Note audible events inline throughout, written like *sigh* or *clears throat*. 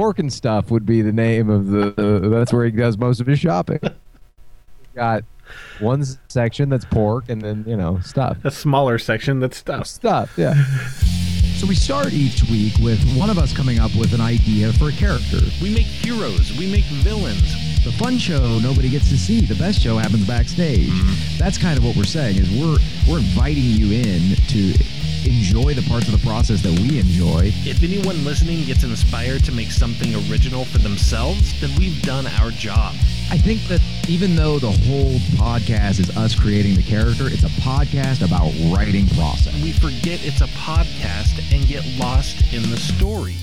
pork and stuff would be the name of the. the that's where he does most of his shopping. *laughs* got one section that's pork, and then you know stuff. A smaller section that's stuff. Stuff, yeah. *laughs* So we start each week with one of us coming up with an idea for a character. We make heroes. We make villains. The fun show nobody gets to see. The best show happens backstage. Mm-hmm. That's kind of what we're saying is we're we're inviting you in to enjoy the parts of the process that we enjoy. If anyone listening gets inspired to make something original for themselves, then we've done our job. I think that even though the whole podcast is us creating the character, it's a podcast about writing process. We forget it's a podcast and get lost in the story.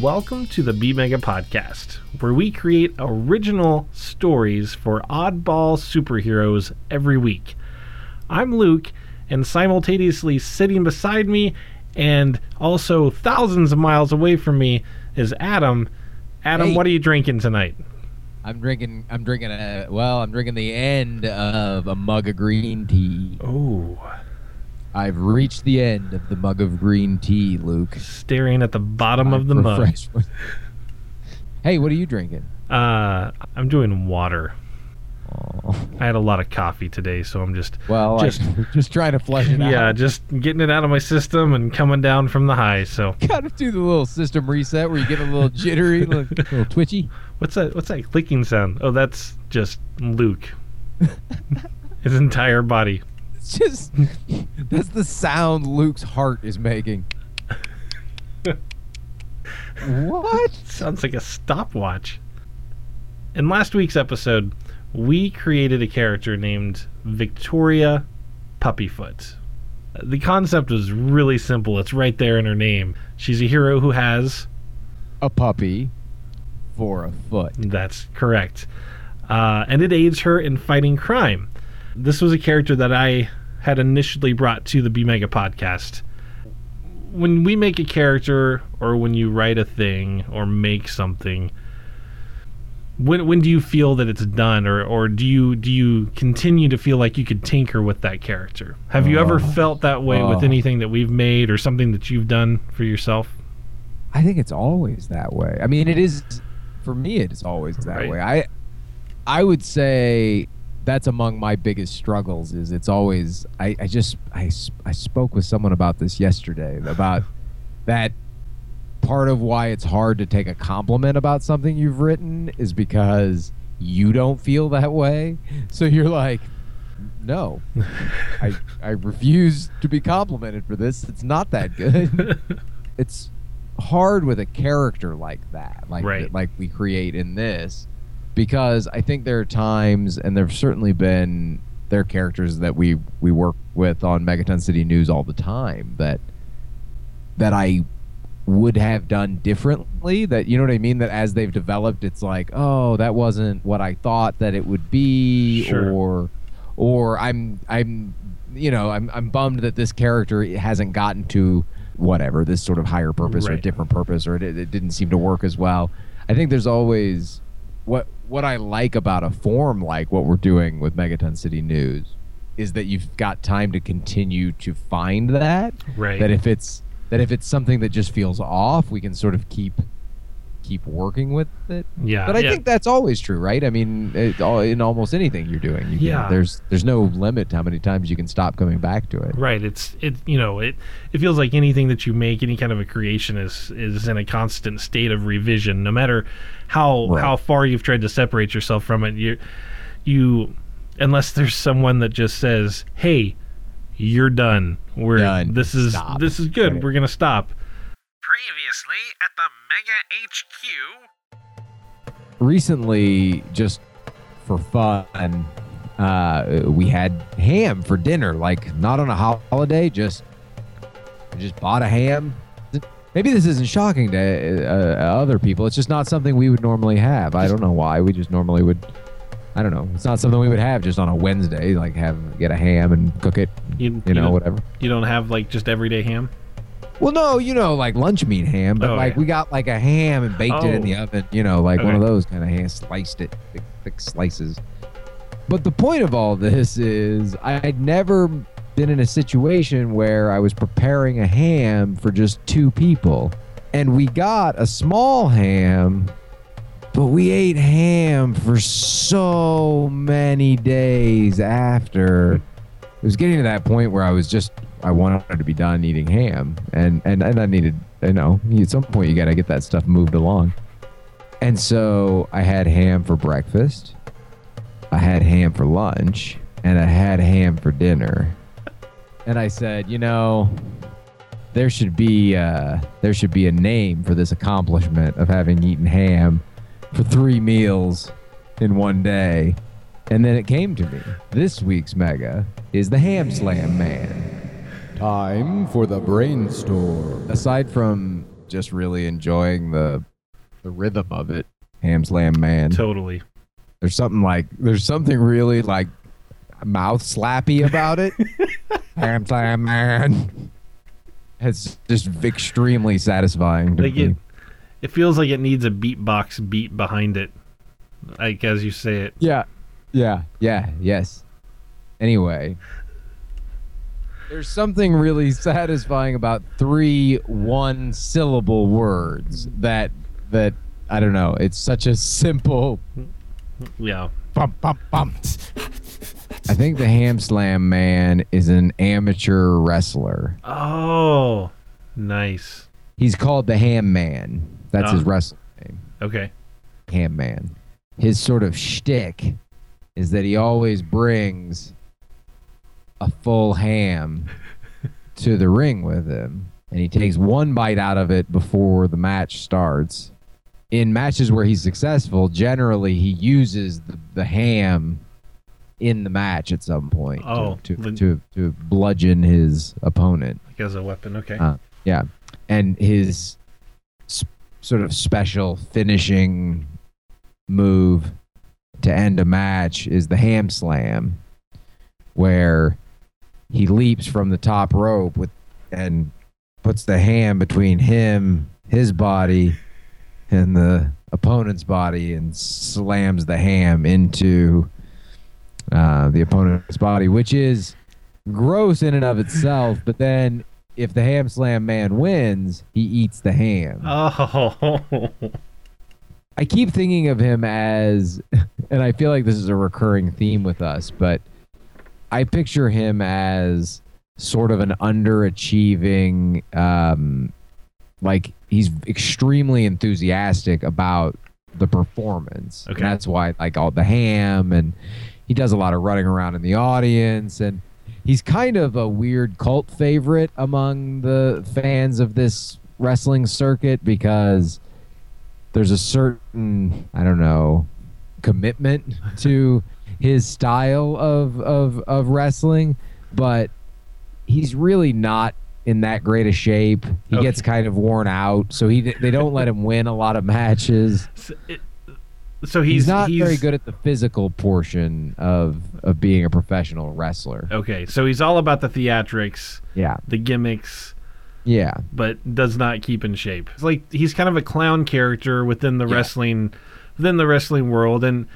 Welcome to the Be Mega Podcast, where we create original stories for oddball superheroes every week. I'm Luke, and simultaneously sitting beside me and also thousands of miles away from me is Adam. Adam, Hey. what are you drinking tonight? I'm drinking. I'm drinking a. Well, I'm drinking the end of a mug of green tea. Oh, I've reached the end of the mug of green tea, Luke. staring at the bottom of the mug. *laughs* hey, what are you drinking? Uh, I'm doing water. I had a lot of coffee today, so I'm just Well, Just- just *laughs* just trying to flush it *laughs* out. yeah, just getting it out of my system and coming down from the high. So *laughs* Gotta do the little system reset where you get a little jittery, a little, little twitchy. what's that? What's that clicking sound? Oh, that's just Luke. His entire body. It's just that's the sound Luke's heart is making. what? Sounds like a stopwatch. In last week's episode, we created a character named Victoria Puppyfoot. The concept was really simple. It's right there in her name. She's a hero who has. A puppy for a foot. That's correct. Uh, and it aids her in fighting crime. This was a character that I had initially brought to the Be Mega podcast. When we make a character, or when you write a thing, or make something, when when do you feel that it's done, or or do you do you continue to feel like you could tinker with that character? Have you ever Oh. felt that way with Oh. anything that we've made, or something that you've done for yourself? I think it's always that way. I mean, it is for me. It's always that Right. way. I I would say that's among my biggest struggles. Is it's always I, I just I, I spoke with someone about this yesterday about that part of why it's hard to take a compliment about something you've written is because you don't feel that way. So you're like, no, *laughs* I I refuse to be complimented for this. It's not that good. *laughs* it's hard with a character like that, like Right. like we create in this, because I think there are times, and there've certainly been there are characters that we we work with on Megaton City News all the time that that I would have done differently. That you know what I mean. That as they've developed, it's like, oh, that wasn't what I thought that it would be, Sure. or or I'm I'm you know I'm I'm bummed that this character hasn't gotten to whatever this sort of higher purpose or a different purpose or it, it didn't seem to work as well. I think there's always what what I like about a form like what we're doing with Megaton City News is that you've got time to continue to find that right. that if it's that if it's something that just feels off, we can sort of keep keep working with it. yeah. But I yeah. think that's always true, right? I mean, it, all, in almost anything you're doing, you can- Yeah. there's there's no limit to how many times you can stop coming back to it. Right. It's it. You know. It. It feels like anything that you make, any kind of a creation, is is in a constant state of revision. No matter how Right. how far you've tried to separate yourself from it, you you unless there's someone that just says, "Hey, you're done. We're Done. this is Stop." this is good. Right. We're gonna stop." Previously at the Mega HQ. Recently, just for fun, uh, we had ham for dinner. Like not on a holiday, just just bought a ham. Maybe this isn't shocking to uh, other people. It's just not something we would normally have. I don't know why. We just normally would. I don't know. It's not something we would have just on a Wednesday. Like have get a ham and cook it. You, You know, don't, whatever. you don't have like just everyday ham. Well, no, you know, like lunch meat ham, but Oh, like yeah. we got like a ham and baked it in Oh. the oven. You know, like one of those kind of ham, sliced it, thick, thick slices. But the point of all this is, I'd never been in a situation where I was preparing a ham for just two people. and we got a small ham, but we ate ham for so many days after. It was getting to that point where I was just I wanted to be done eating ham, and and and I needed you know at some point you got to get that stuff moved along. And so I had ham for breakfast, I had ham for lunch, and I had ham for dinner. And I said, you know, there should be uh, there should be a name for this accomplishment of having eaten ham for three meals in one day. And then it came to me. This week's mega is the Ham Slam Man. Time for the brainstorm. Aside from just really enjoying the the rhythm of it, Ham Slam Man. Totally. There's something like there's something really like mouth slappy about it. *laughs* Ham Slam Man. It's just extremely satisfying. to Like me. it, it feels like it needs a beatbox beat behind it, like as you say it. Yeah. Yeah. Yeah. Yes. Anyway, there's something really satisfying about three one syllable words that that I don't know. It's such a simple Yeah. bump bump bump. I think the Ham Slam man is an amateur wrestler. Oh, nice. He's called the Ham Man. That's his wrestling name. Okay. Ham Man. His sort of shtick is that he always brings a full ham *laughs* to the ring with him, and he takes one bite out of it before the match starts. In matches where he's successful, generally he uses the, the ham in the match at some point to- Oh, to, the- to, to bludgeon his opponent. Like as a weapon. Okay. Uh, yeah, and his sort of special finishing move to end a match is the ham slam, where he leaps from the top rope with and puts the ham between him, his body, and the opponent's body, and slams the ham into uh, the opponent's body, which is gross in and of itself. But then, if the ham slam man wins, he eats the ham. oh. I keep thinking of him as, *laughs* and I feel like this is a recurring theme with us, but I picture him as sort of an underachieving, um, like he's extremely enthusiastic about the performance. And Okay. that's why, like, all the ham, and he does a lot of running around in the audience, and he's kind of a weird cult favorite among the fans of this wrestling circuit because there's a certain I don't know commitment to his style of of of wrestling, but he's really not in that great a shape. He Okay. gets kind of worn out, so he they don't let him win a lot of matches. *laughs* so, He's, he's, not he's, very good at the physical portion of of being a professional wrestler. Okay, so he's all about the theatrics, Yeah, the gimmicks, yeah, but does not keep in shape. It's like he's kind of a clown character within the Yeah. wrestling within the wrestling world and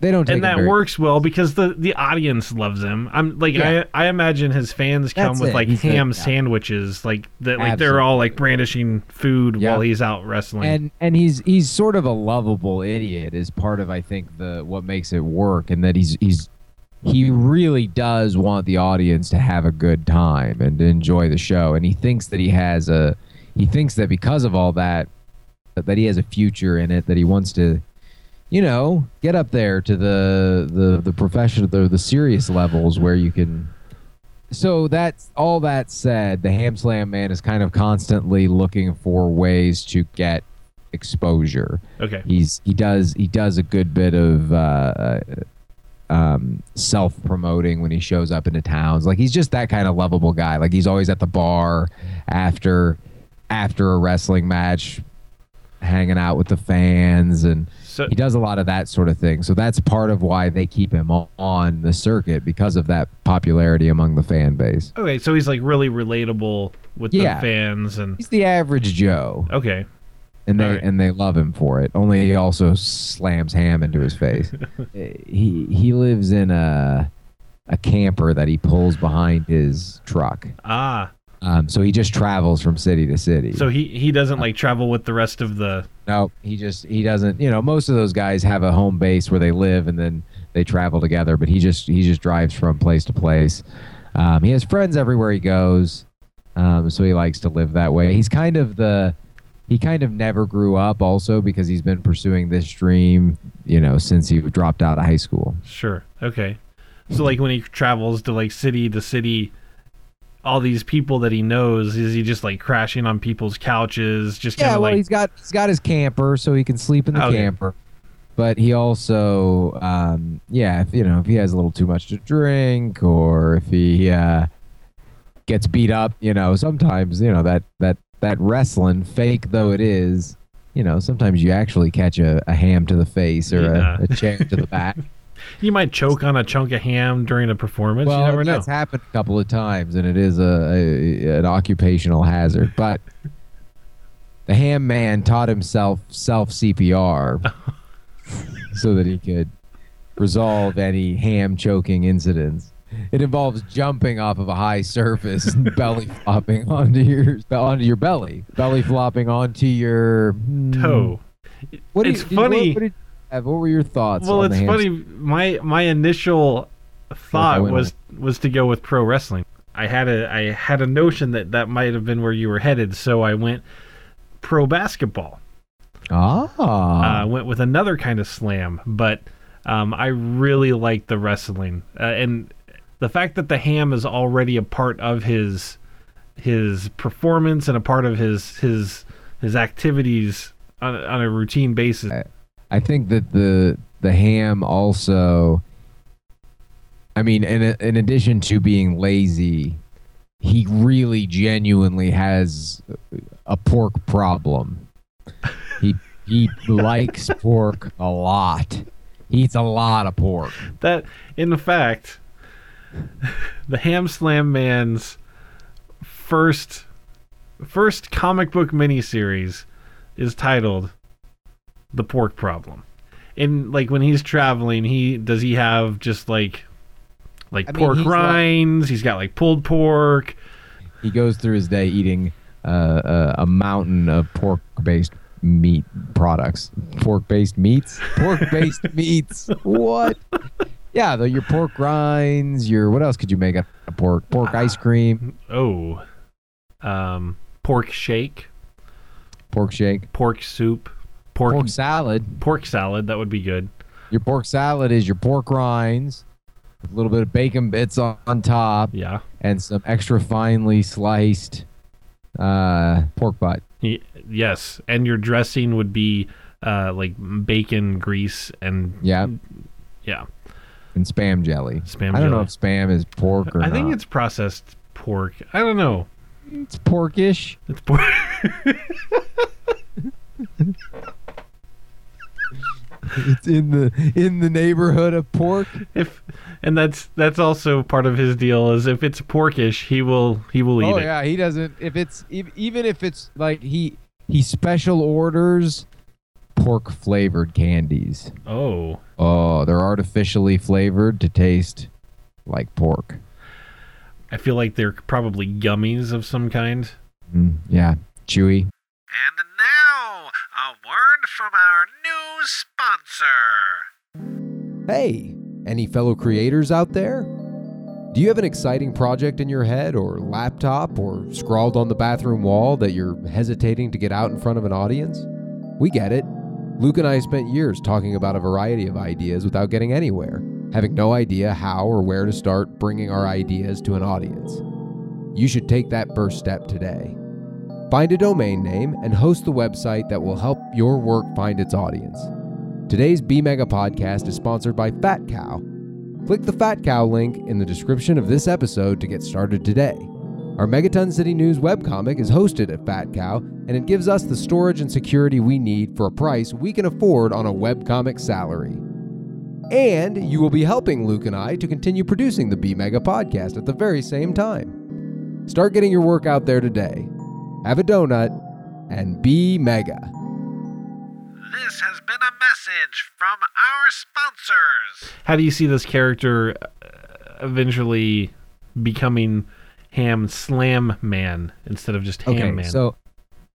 they don't take and that very- works well because the the audience loves him. I'm like Yeah. I I imagine his fans come That's with it. like He's a- ham yeah. sandwiches like that like they're all like brandishing food Yeah. while he's out wrestling. and and he's he's sort of a lovable idiot is part of I think the what makes it work and that he's he's he really does want the audience to have a good time and to enjoy the show and he thinks that he has a he thinks that because of all that that he has a future in it that he wants to you know get up there to the the the professional the, the serious levels where you can so that's all that said the ham slam man is kind of constantly looking for ways to get exposure okay. he's he does he does a good bit of uh, um, self promoting when he shows up into towns. Like he's just that kind of lovable guy. Like he's always at the bar after after a wrestling match, hanging out with the fans, and So he does a lot of that sort of thing. So that's part of why they keep him on the circuit because of that popularity among the fan base. okay, so he's like really relatable with Yeah. the fans and He's the average Joe. okay. and they Alright. and they love him for it. Only he also slams ham into his face. *laughs* He he lives in a a camper that he pulls behind his truck. Ah, Um, so he just travels from city to city. So he he doesn't like travel with the rest of the. no, he just he doesn't. You know, most of those guys have a home base where they live and then they travel together. But he just he just drives from place to place. Um, he has friends everywhere he goes, um, so he likes to live that way. He's kind of the he kind of never grew up, also because he's been pursuing this dream, you know, since he dropped out of high school. Sure. Okay. So like when he travels to like city to city, all these people that he knows, is he just like crashing on people's couches, just Yeah, well, like he's got he's got his camper, so he can sleep in the Okay. camper. But he also, um, yeah, if you know, if he has a little too much to drink, or if he uh, gets beat up, you know, sometimes you know that that that wrestling, fake though it is, you know, sometimes you actually catch a, a ham to the face or Yeah. a, a chair to the back. *laughs* you might choke on a chunk of ham during a performance. you never know. that's happened a couple of times, and it is a, a an occupational hazard. But *laughs* the ham man taught himself self CPR so that he could resolve any ham choking incidents. It involves jumping off of a high surface and *laughs* belly flopping onto your onto your belly, belly flopping onto your hmm, Toe. What It's you- funny- What, what did have? What were your thoughts? Well, on it's funny. My my initial thought was was to go with pro wrestling. I had a I had a notion that that might have been where you were headed, so I went pro basketball. Ah, uh, went with another kind of slam, but um, I really like the wrestling uh, and the fact that the ham is already a part of his his performance and a part of his his his activities on, on a routine basis. I think that the the ham also. I mean, in in addition to being lazy, he really genuinely has a pork problem. He he *laughs* likes pork a lot. He eats a lot of pork. That, in fact, the Ham Slam Man's first first comic book miniseries is titled "The Pork Problem." And like when he's traveling, he does he have just like like I mean, pork he's like- rinds? he's got like pulled pork. He goes through his day eating uh, a, a mountain of pork-based meat products. Pork-based meats. Pork-based *laughs* meats. What? Yeah, though your pork rinds. Your what else could you make out of pork? Pork ice cream, Oh, um, pork shake, pork shake, pork soup, pork pork salad. pork salad. That would be good. Your pork salad is your pork rinds, a little bit of bacon bits on, top, Yeah. and some extra finely sliced uh, pork butt. Yes, and your dressing would be uh, like bacon grease and Yeah, yeah. and spam jelly. Spam I don't know if spam is pork or I think it's processed pork. I don't know. it's porkish. It's pork. *laughs* *laughs* *laughs* It's in the in the neighborhood of pork. if and that's that's also part of his deal is if it's porkish, he will he will eat Oh it. yeah, he doesn't. If it's ev- even if it's like he he special orders pork flavored candies. Oh, Oh, they're artificially flavored to taste like pork. I feel like they're probably gummies of some kind. Mm, yeah, chewy. And now, a word from our new sponsor. Hey, any fellow creators out there? Do you have an exciting project in your head or laptop or scrawled on the bathroom wall that you're hesitating to get out in front of an audience? We get it. Luke and I spent years talking about a variety of ideas without getting anywhere, having no idea how or where to start bringing our ideas to an audience. You should take that first step today. Find a domain name and host the website that will help your work find its audience. Today's Be Mega podcast is sponsored by Fat Cow. Click the Fat Cow link in the description of this episode to get started today. Our Megaton City News webcomic is hosted at Fat Cow, and it gives us the storage and security we need for a price we can afford on a webcomic salary. And you will be helping Luke and I to continue producing the Be Mega podcast at the very same time. Start getting your work out there today. Have a donut and be mega. This has been a message from our sponsors. How do you see this character uh, eventually becoming ham slam man instead of just ham Okay, man. so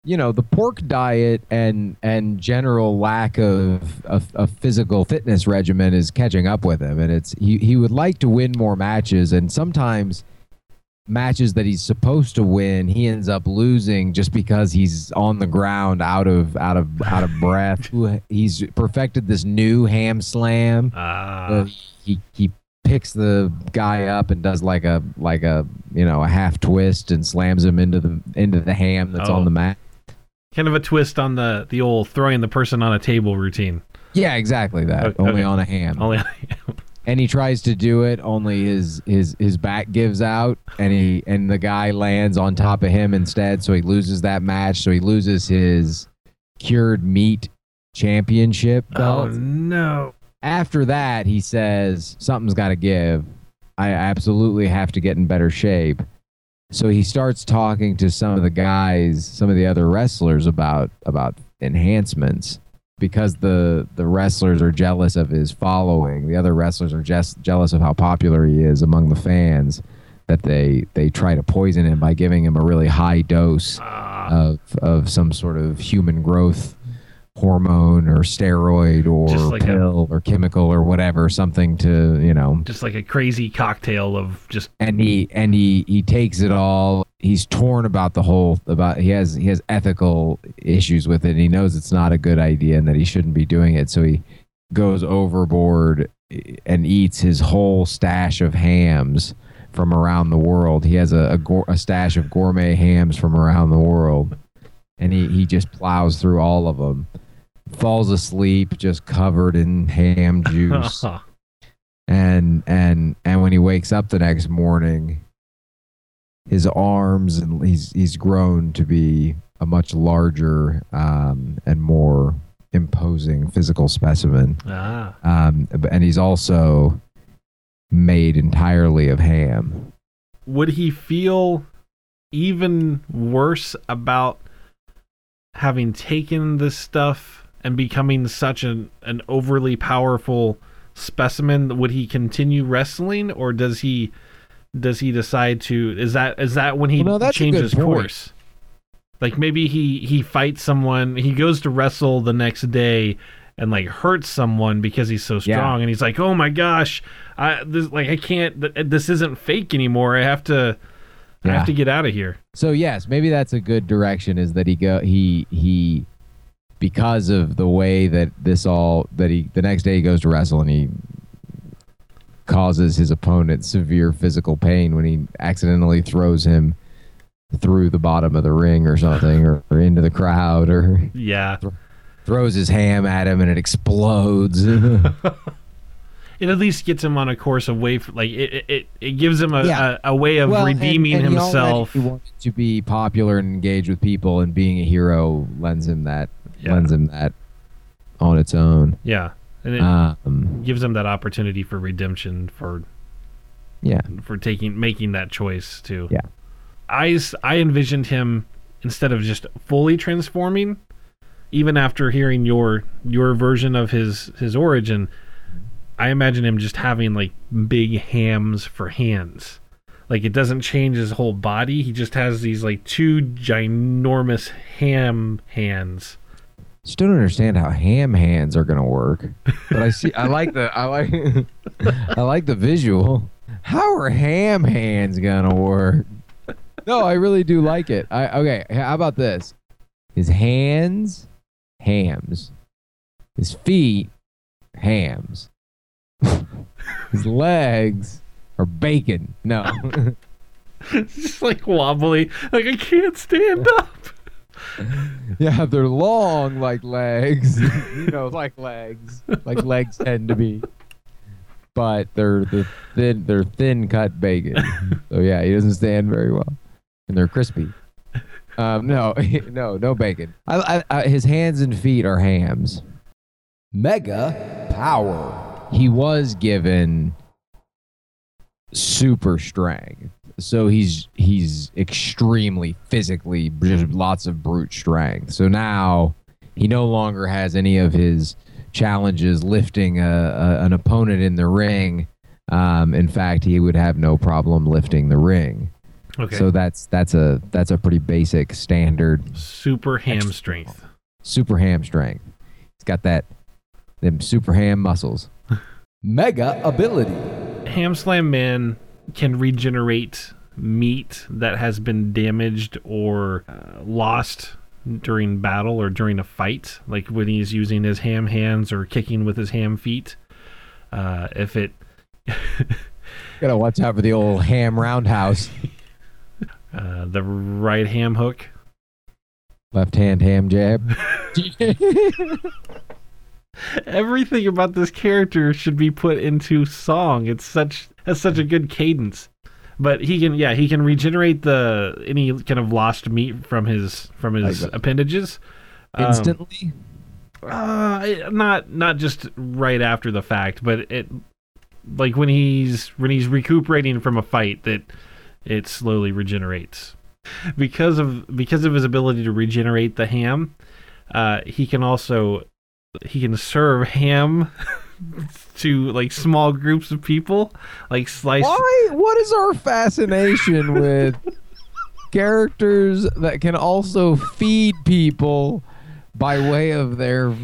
you know the pork diet and and general lack of of, of physical fitness regimen is catching up with him, and it's he he would like to win more matches, and sometimes matches that he's supposed to win he ends up losing just because he's on the ground out of out of out of breath *laughs* he's perfected this new ham slam uh, he he picks the guy up and does like a like a you know a half twist and slams him into the into the ham that's Oh. on the mat. kind of a twist on the the old throwing the person on a table routine. Yeah, exactly that. Okay, only on a ham. Only and he tries to do it, only his his his back gives out, and he and the guy lands on top of him instead, so he loses that match. So he loses his cured meat championship oh, belt. oh no. after that, he says something's got to give. I absolutely have to get in better shape. So he starts talking to some of the guys, some of the other wrestlers about about enhancements because the the wrestlers are jealous of his following. The other wrestlers are just jealous of how popular he is among the fans that they they try to poison him by giving him a really high dose Ah, of of some sort of human growth hormone or steroid or like a- pill or chemical or whatever something to you know. Just like a crazy cocktail of just and he and he he takes it all. He's torn about the whole about he has he has ethical issues with it. And he knows it's not a good idea and that he shouldn't be doing it. So he goes overboard eh, and eats his whole stash of hams from around the world. He has a a, a stash of gourmet hams from around the world. And he, he just plows through all of them falls asleep just covered in ham juice. *laughs* And and and when he wakes up the next morning his arms and he's he's grown to be a much larger um, and more imposing physical specimen. Ah. um, and he's also made entirely of ham. Would he feel even worse about having taken this stuff and becoming such an, an overly powerful specimen? Would he continue wrestling or does he does he decide to is that is that when he Well, no, changes course? Like maybe he he fights someone, he goes to wrestle the next day and like hurts someone because he's so Yeah. strong and he's like, "Oh my gosh, I this like I can't th- this isn't fake anymore. I have to I have to get out of here." So yes, maybe that's a good direction. Is that he go he he because of the way that this all that he the next day he goes to wrestle and he causes his opponent severe physical pain when he accidentally throws him through the bottom of the ring or something or, or into the crowd or Yeah. throws his ham at him and it explodes. *laughs* *laughs* It at least gets him on a course away from like it it, it, gives him a, Yeah. a, a way of Well, redeeming and he himself. already wanted to be popular and engage with people, and being a hero lends him that Yeah. lends him that on its own. Yeah. And it Um, gives him that opportunity for redemption for yeah, for taking making that choice too. Yeah. I I envisioned him instead of just fully transforming even after hearing your your version of his his origin I imagine him just having like big hams for hands. Like it doesn't change his whole body. He just has these like two ginormous ham hands. Just don't understand how ham hands are gonna work. But I see, I *laughs* like the, I like, I like the visual. How are ham hands gonna work? No, I really do like it. I okay. How about this? His hands, hams. His feet, hams. *laughs* His legs are bacon. No. It's *laughs* just like wobbly. Like I can't stand up. *laughs* yeah, they're long like legs. *laughs* you know, like legs. Like legs tend to be. But they're the thin they're thin cut bacon. *laughs* so yeah, he doesn't stand very well. And they're crispy. Um, no, no, no bacon. I, I, I, his hands and feet are hams. Mega power. he was given super strength. So he's he's extremely physically just lots of brute strength. So now he no longer has any of his challenges lifting a, a, an opponent in the ring. Um, in fact, he would have no problem lifting the ring. Okay. So that's that's a that's a pretty basic standard Super ham Extra strength. super ham strength. He's got that them super ham muscles. *laughs* Mega ability. Ham Slam Man can regenerate meat that has been damaged or uh, lost during battle or during a fight, like when he's using his ham hands or kicking with his ham feet. Uh, if it *laughs* Gotta watch out for the old ham roundhouse. *laughs* uh, the right ham hook, Left hand ham jab. *laughs* everything about this character should be put into song. It's such has such a good cadence. But he can, yeah, he can regenerate the any kind of lost meat from his from his Like that. appendages Um, Instantly. Uh, not not just right after the fact, but it like when he's when he's recuperating from a fight that it slowly regenerates because of because of his ability to regenerate the ham. Uh, he can also he can serve ham *laughs* to like small groups of people, like slice. Why? What is our fascination *laughs* with characters that can also feed people by way of their?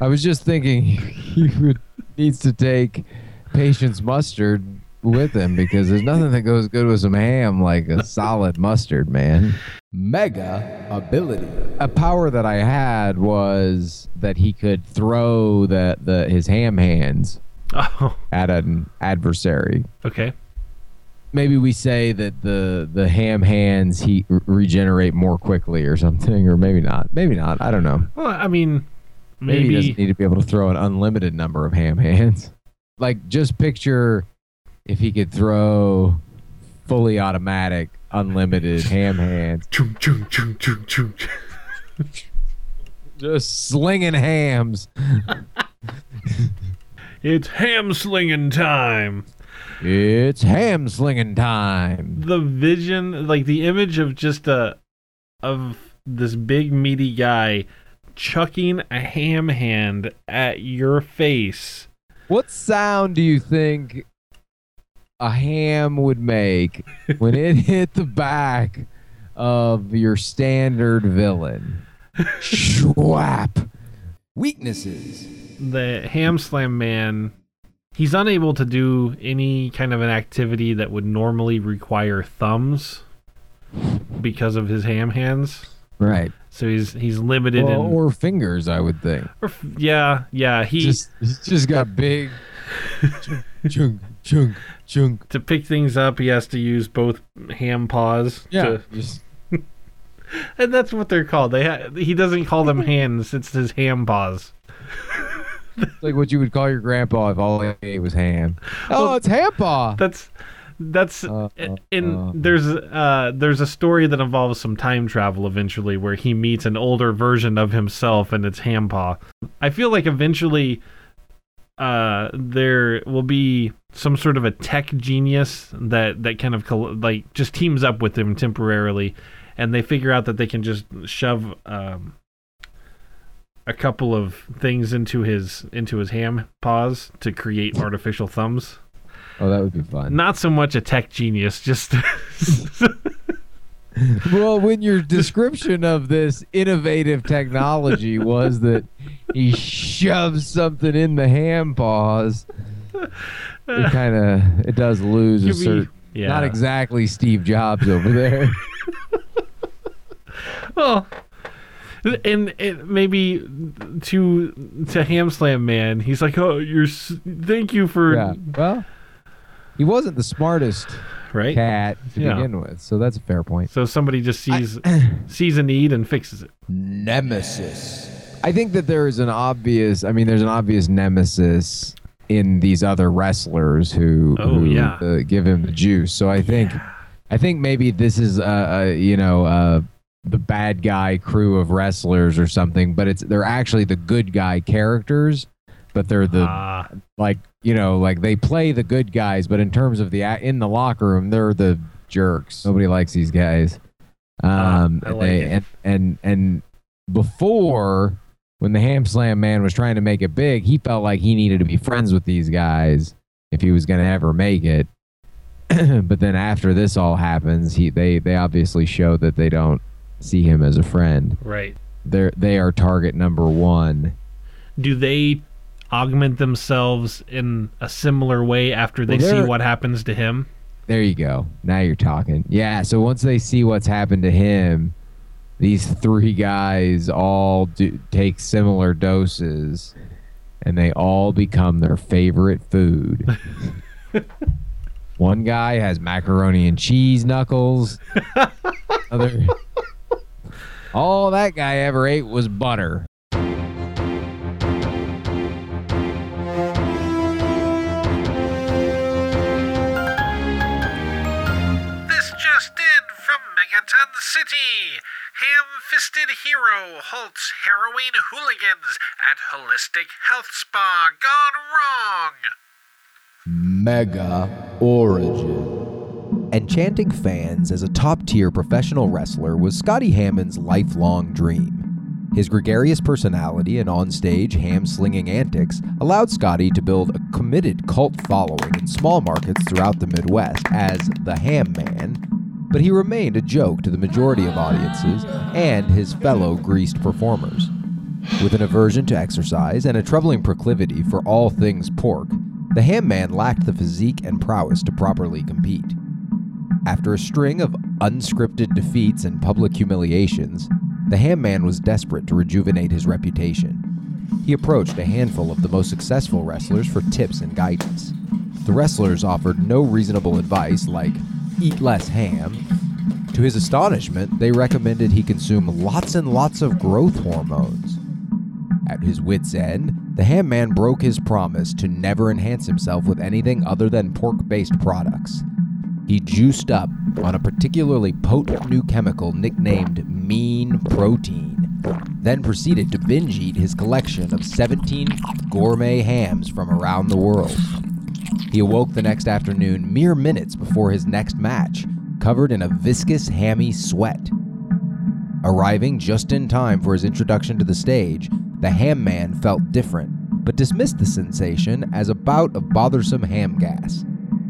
I was just thinking *laughs* he would needs to take patience mustard with him because there's nothing that goes good with some ham like a solid mustard, man. Mega ability. A power that I had was that he could throw the, the his ham hands Oh, at an adversary. okay. maybe we say that the the ham hands he r- regenerate more quickly or something or maybe not maybe not i don't know Well, I mean, maybe, he doesn't need to be able to throw an unlimited number of ham hands like just picture if he could throw fully automatic unlimited ham hands Chung, chung, chung, chung, chung. just slinging hams It's ham slinging time. it's ham slinging time the vision like the image of just a of this big meaty guy chucking a ham hand at your face what sound do you think a ham would make when it *laughs* hit the back of your standard villain? Schwap. Weaknesses. the ham slam man he's unable to do any kind of an activity that would normally require thumbs because of his ham hands Right. so he's he's limited Well, in or fingers, I would think. or yeah yeah he Just, he's just got big. *laughs* chunk, chunk, chunk. to pick things up he has to use both ham paws Yeah. to, Just, *laughs* And that's what they're called. They ha- he doesn't call them hands; it's his ham paws. like what you would call your grandpa if all he ate was ham. Oh, it's ham paw. That's that's Uh, uh, in uh. there's uh there's a story that involves some time travel eventually where he meets an older version of himself and it's ham paw. I feel like eventually uh there will be some sort of a tech genius that that kind of like just teams up with him temporarily and they figure out that they can just shove um a couple of things into his into his ham paws to create artificial thumbs Oh, that would be fun. not so much a tech genius, just *laughs* Well, when your description of this innovative technology was that he shoves something in the ham paws, it kind of it does lose a Could be- certain. yeah. Not exactly Steve Jobs over there. *laughs* well, and, and maybe to to Ham Slam Man, he's like, "Oh, you're thank you for yeah. Well, he wasn't the smartest right." cat to Yeah. begin with, so that's a fair point. So somebody just sees *clears throat* sees a need and fixes it. Nemesis. I think that there is an obvious. I mean, there's an obvious nemesis in these other wrestlers who, Oh, who yeah. uh, give him the juice. So I think, I think maybe this is uh, uh you know uh the bad guy crew of wrestlers or something, but it's they're actually the good guy characters, but they're the Ah, like you know like they play the good guys, but in terms of the in the locker room, they're the jerks. Nobody likes these guys. Ah, Um, I like they- it. and and and before when the Ham Slam man was trying to make it big, he felt like he needed to be friends with these guys if he was going to ever make it. *clears throat* but then after this all happens, he they they obviously show that they don't see him as a friend. Right. They're they are target number one. Do they augment themselves in a similar way after they Well, see what happens to him? There you go. Now you're talking. Yeah. So once they see what's happened to him, these three guys all do, take similar doses, and they all become their favorite food. *laughs* One guy has macaroni and cheese knuckles. *laughs* Other, all that guy ever ate was butter. Megaton City. Ham-fisted hero halts heroin hooligans at holistic health spa gone wrong. Mega Origin. Enchanting fans as a top tier professional wrestler was Scotty Hammond's lifelong dream. His gregarious personality and onstage ham slinging antics allowed Scotty to build a committed cult following in small markets throughout the Midwest as the Ham Man, but he remained a joke to the majority of audiences and his fellow greased performers. With an aversion to exercise and a troubling proclivity for all things pork, the Ham Man lacked the physique and prowess to properly compete. After a string of unscripted defeats and public humiliations, the Ham Man was desperate to rejuvenate his reputation. He approached a handful of the most successful wrestlers for tips and guidance. The wrestlers offered no reasonable advice like eat less ham. To his astonishment, they recommended he consume lots and lots of growth hormones. At his wits' end, the Ham Man broke his promise to never enhance himself with anything other than pork based products. He juiced up on a particularly potent new chemical nicknamed Mean Protein, then proceeded to binge eat his collection of 17 gourmet hams from around the world. He awoke the next afternoon mere minutes before his next match, covered in a viscous, hammy sweat. Arriving just in time for his introduction to the stage, the ham man felt different, but dismissed the sensation as a bout of bothersome ham gas.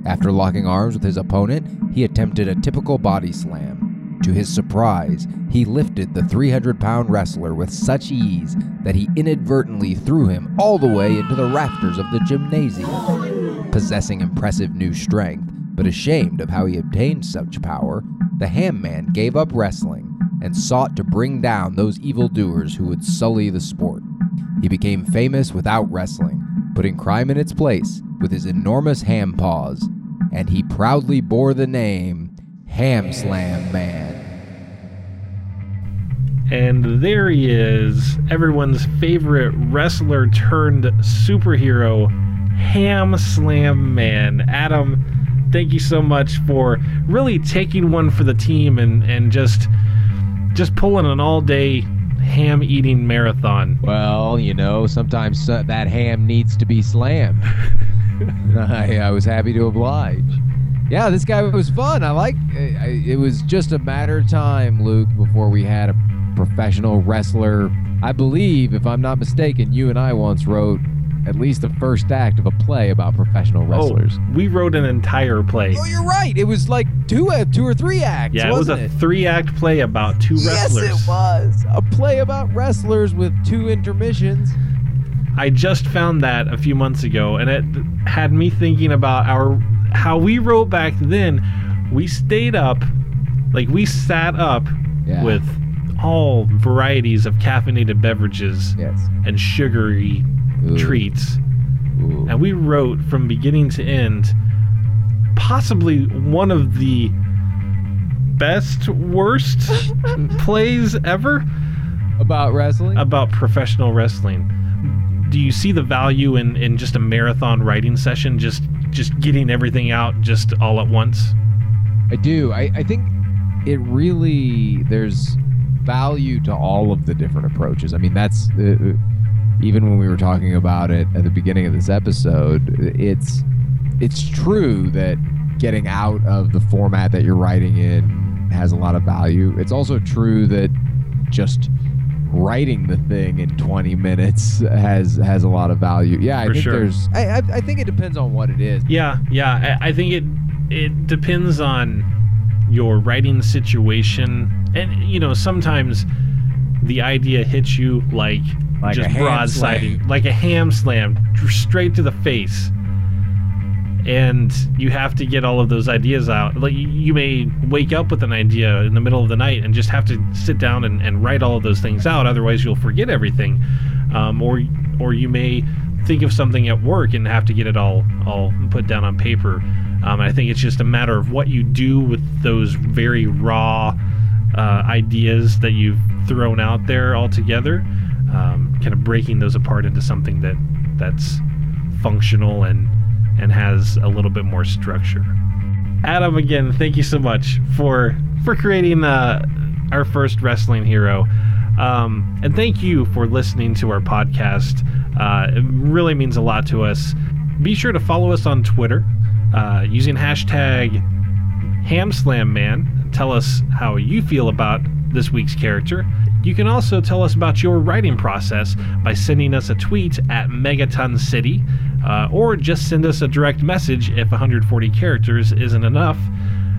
After locking arms with his opponent, he attempted a typical body slam. To his surprise, he lifted the 300 pound wrestler with such ease that he inadvertently threw him all the way into the rafters of the gymnasium. Possessing impressive new strength, but ashamed of how he obtained such power, the Ham Man gave up wrestling and sought to bring down those evildoers who would sully the sport. He became famous without wrestling, putting crime in its place with his enormous ham paws, and he proudly bore the name Ham Slam Man. And there he is, everyone's favorite wrestler turned superhero, Ham Slam Man. Adam, thank you so much for really taking one for the team and, and just just pulling an all day ham eating marathon. Well, you know, sometimes uh, that ham needs to be slammed. *laughs* I, I was happy to oblige. Yeah, this guy was fun. I like. I, I- it was just a matter of time, Luke, before we had a professional wrestler. I believe, if I'm not mistaken, you and I once wrote at least the first act of a play about professional wrestlers. Oh, we wrote an entire play. Oh, you're right. It was like two, uh, two or three acts. Yeah, it was wasn't a it? three act play about two wrestlers. Yes, it was a play about wrestlers with two intermissions. I just found that a few months ago, and it had me thinking about our how we wrote back then. We stayed up, like we sat up Yeah. with all varieties of caffeinated beverages Yes. and sugary Ooh. treats, Ooh. and we wrote from beginning to end. Possibly one of the best, worst *laughs* plays ever about wrestling. about professional wrestling. Do you see the value in, in just a marathon writing session, just just getting everything out just all at once? I do. I, I think it really there's value to all of the different approaches. I mean, that's uh, uh, even when we were talking about it at the beginning of this episode. It's it's true that getting out of the format that you're writing in has a lot of value. It's also true that just writing the thing in 20 minutes *laughs* has has a lot of value. Yeah, I For think sure. there's I, I I think it depends on what it is. Yeah, yeah. I, I think it it depends on your writing situation, and you know sometimes the idea hits you like, Like just broadsiding, like a ham slam, straight to the face. And you have to get all of those ideas out. Like you- may wake up with an idea in the middle of the night and just have to sit down and, and write all of those things out. Otherwise, you'll forget everything. Um, or or you may think of something at work and have to get it all all put down on paper. Um, I think it's just a matter of what you do with those very raw uh, ideas that you've thrown out there altogether, um, kind of breaking those apart into something that that's functional and and has a little bit more structure. Adam, again, thank you so much for for creating uh, our first wrestling hero, um, and thank you for listening to our podcast. Uh, it really means a lot to us. Be sure to follow us on Twitter uh, using hashtag HamSlamMan. Tell us how you feel about this week's character. You can also tell us about your writing process by sending us a tweet at Megaton City, uh, or just send us a direct message if 140 characters isn't enough.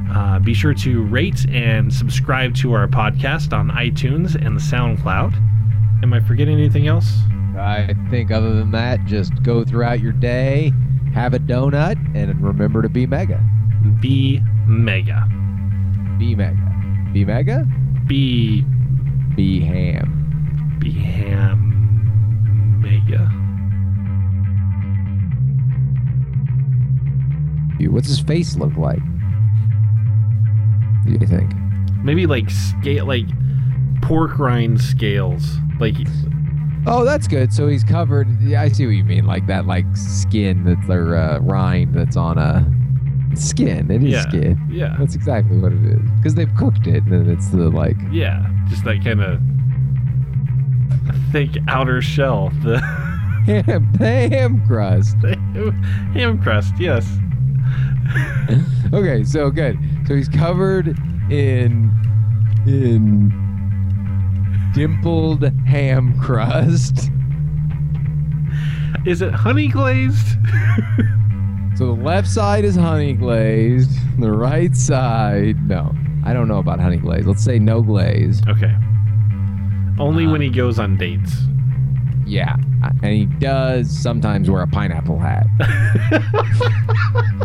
Uh, be sure to rate and subscribe to our podcast on iTunes and the SoundCloud. Am I forgetting anything else? I think other than that, just go throughout your day, have a donut, and remember to be mega. Be mega. Be mega. Be mega? Be Be ham. be ham mega. What's his face look like? What do you think? Maybe like scale, like pork rind scales. Like Oh, that's good. So he's covered. Yeah, I see what you mean. Like that, like skin that's their uh, rind that's on a skin. It is Yeah. skin. yeah, That's exactly what it is. Because they've cooked it, and then it's the like. yeah, just that kind of thick outer shell. The *laughs* ham, the ham crust. *laughs* ham crust. Yes. *laughs* Okay, so good. So he's covered in in dimpled ham crust. Is it honey glazed? So the left side is honey glazed. The right side, no. I don't know about honey glaze. Let's say no glaze. okay. Only Uh, when he goes on dates. Yeah, and he does sometimes wear a pineapple hat. *laughs*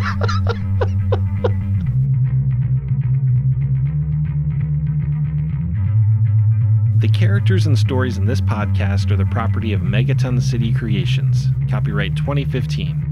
The characters and stories in this podcast are the property of Megaton City Creations. Copyright 2015.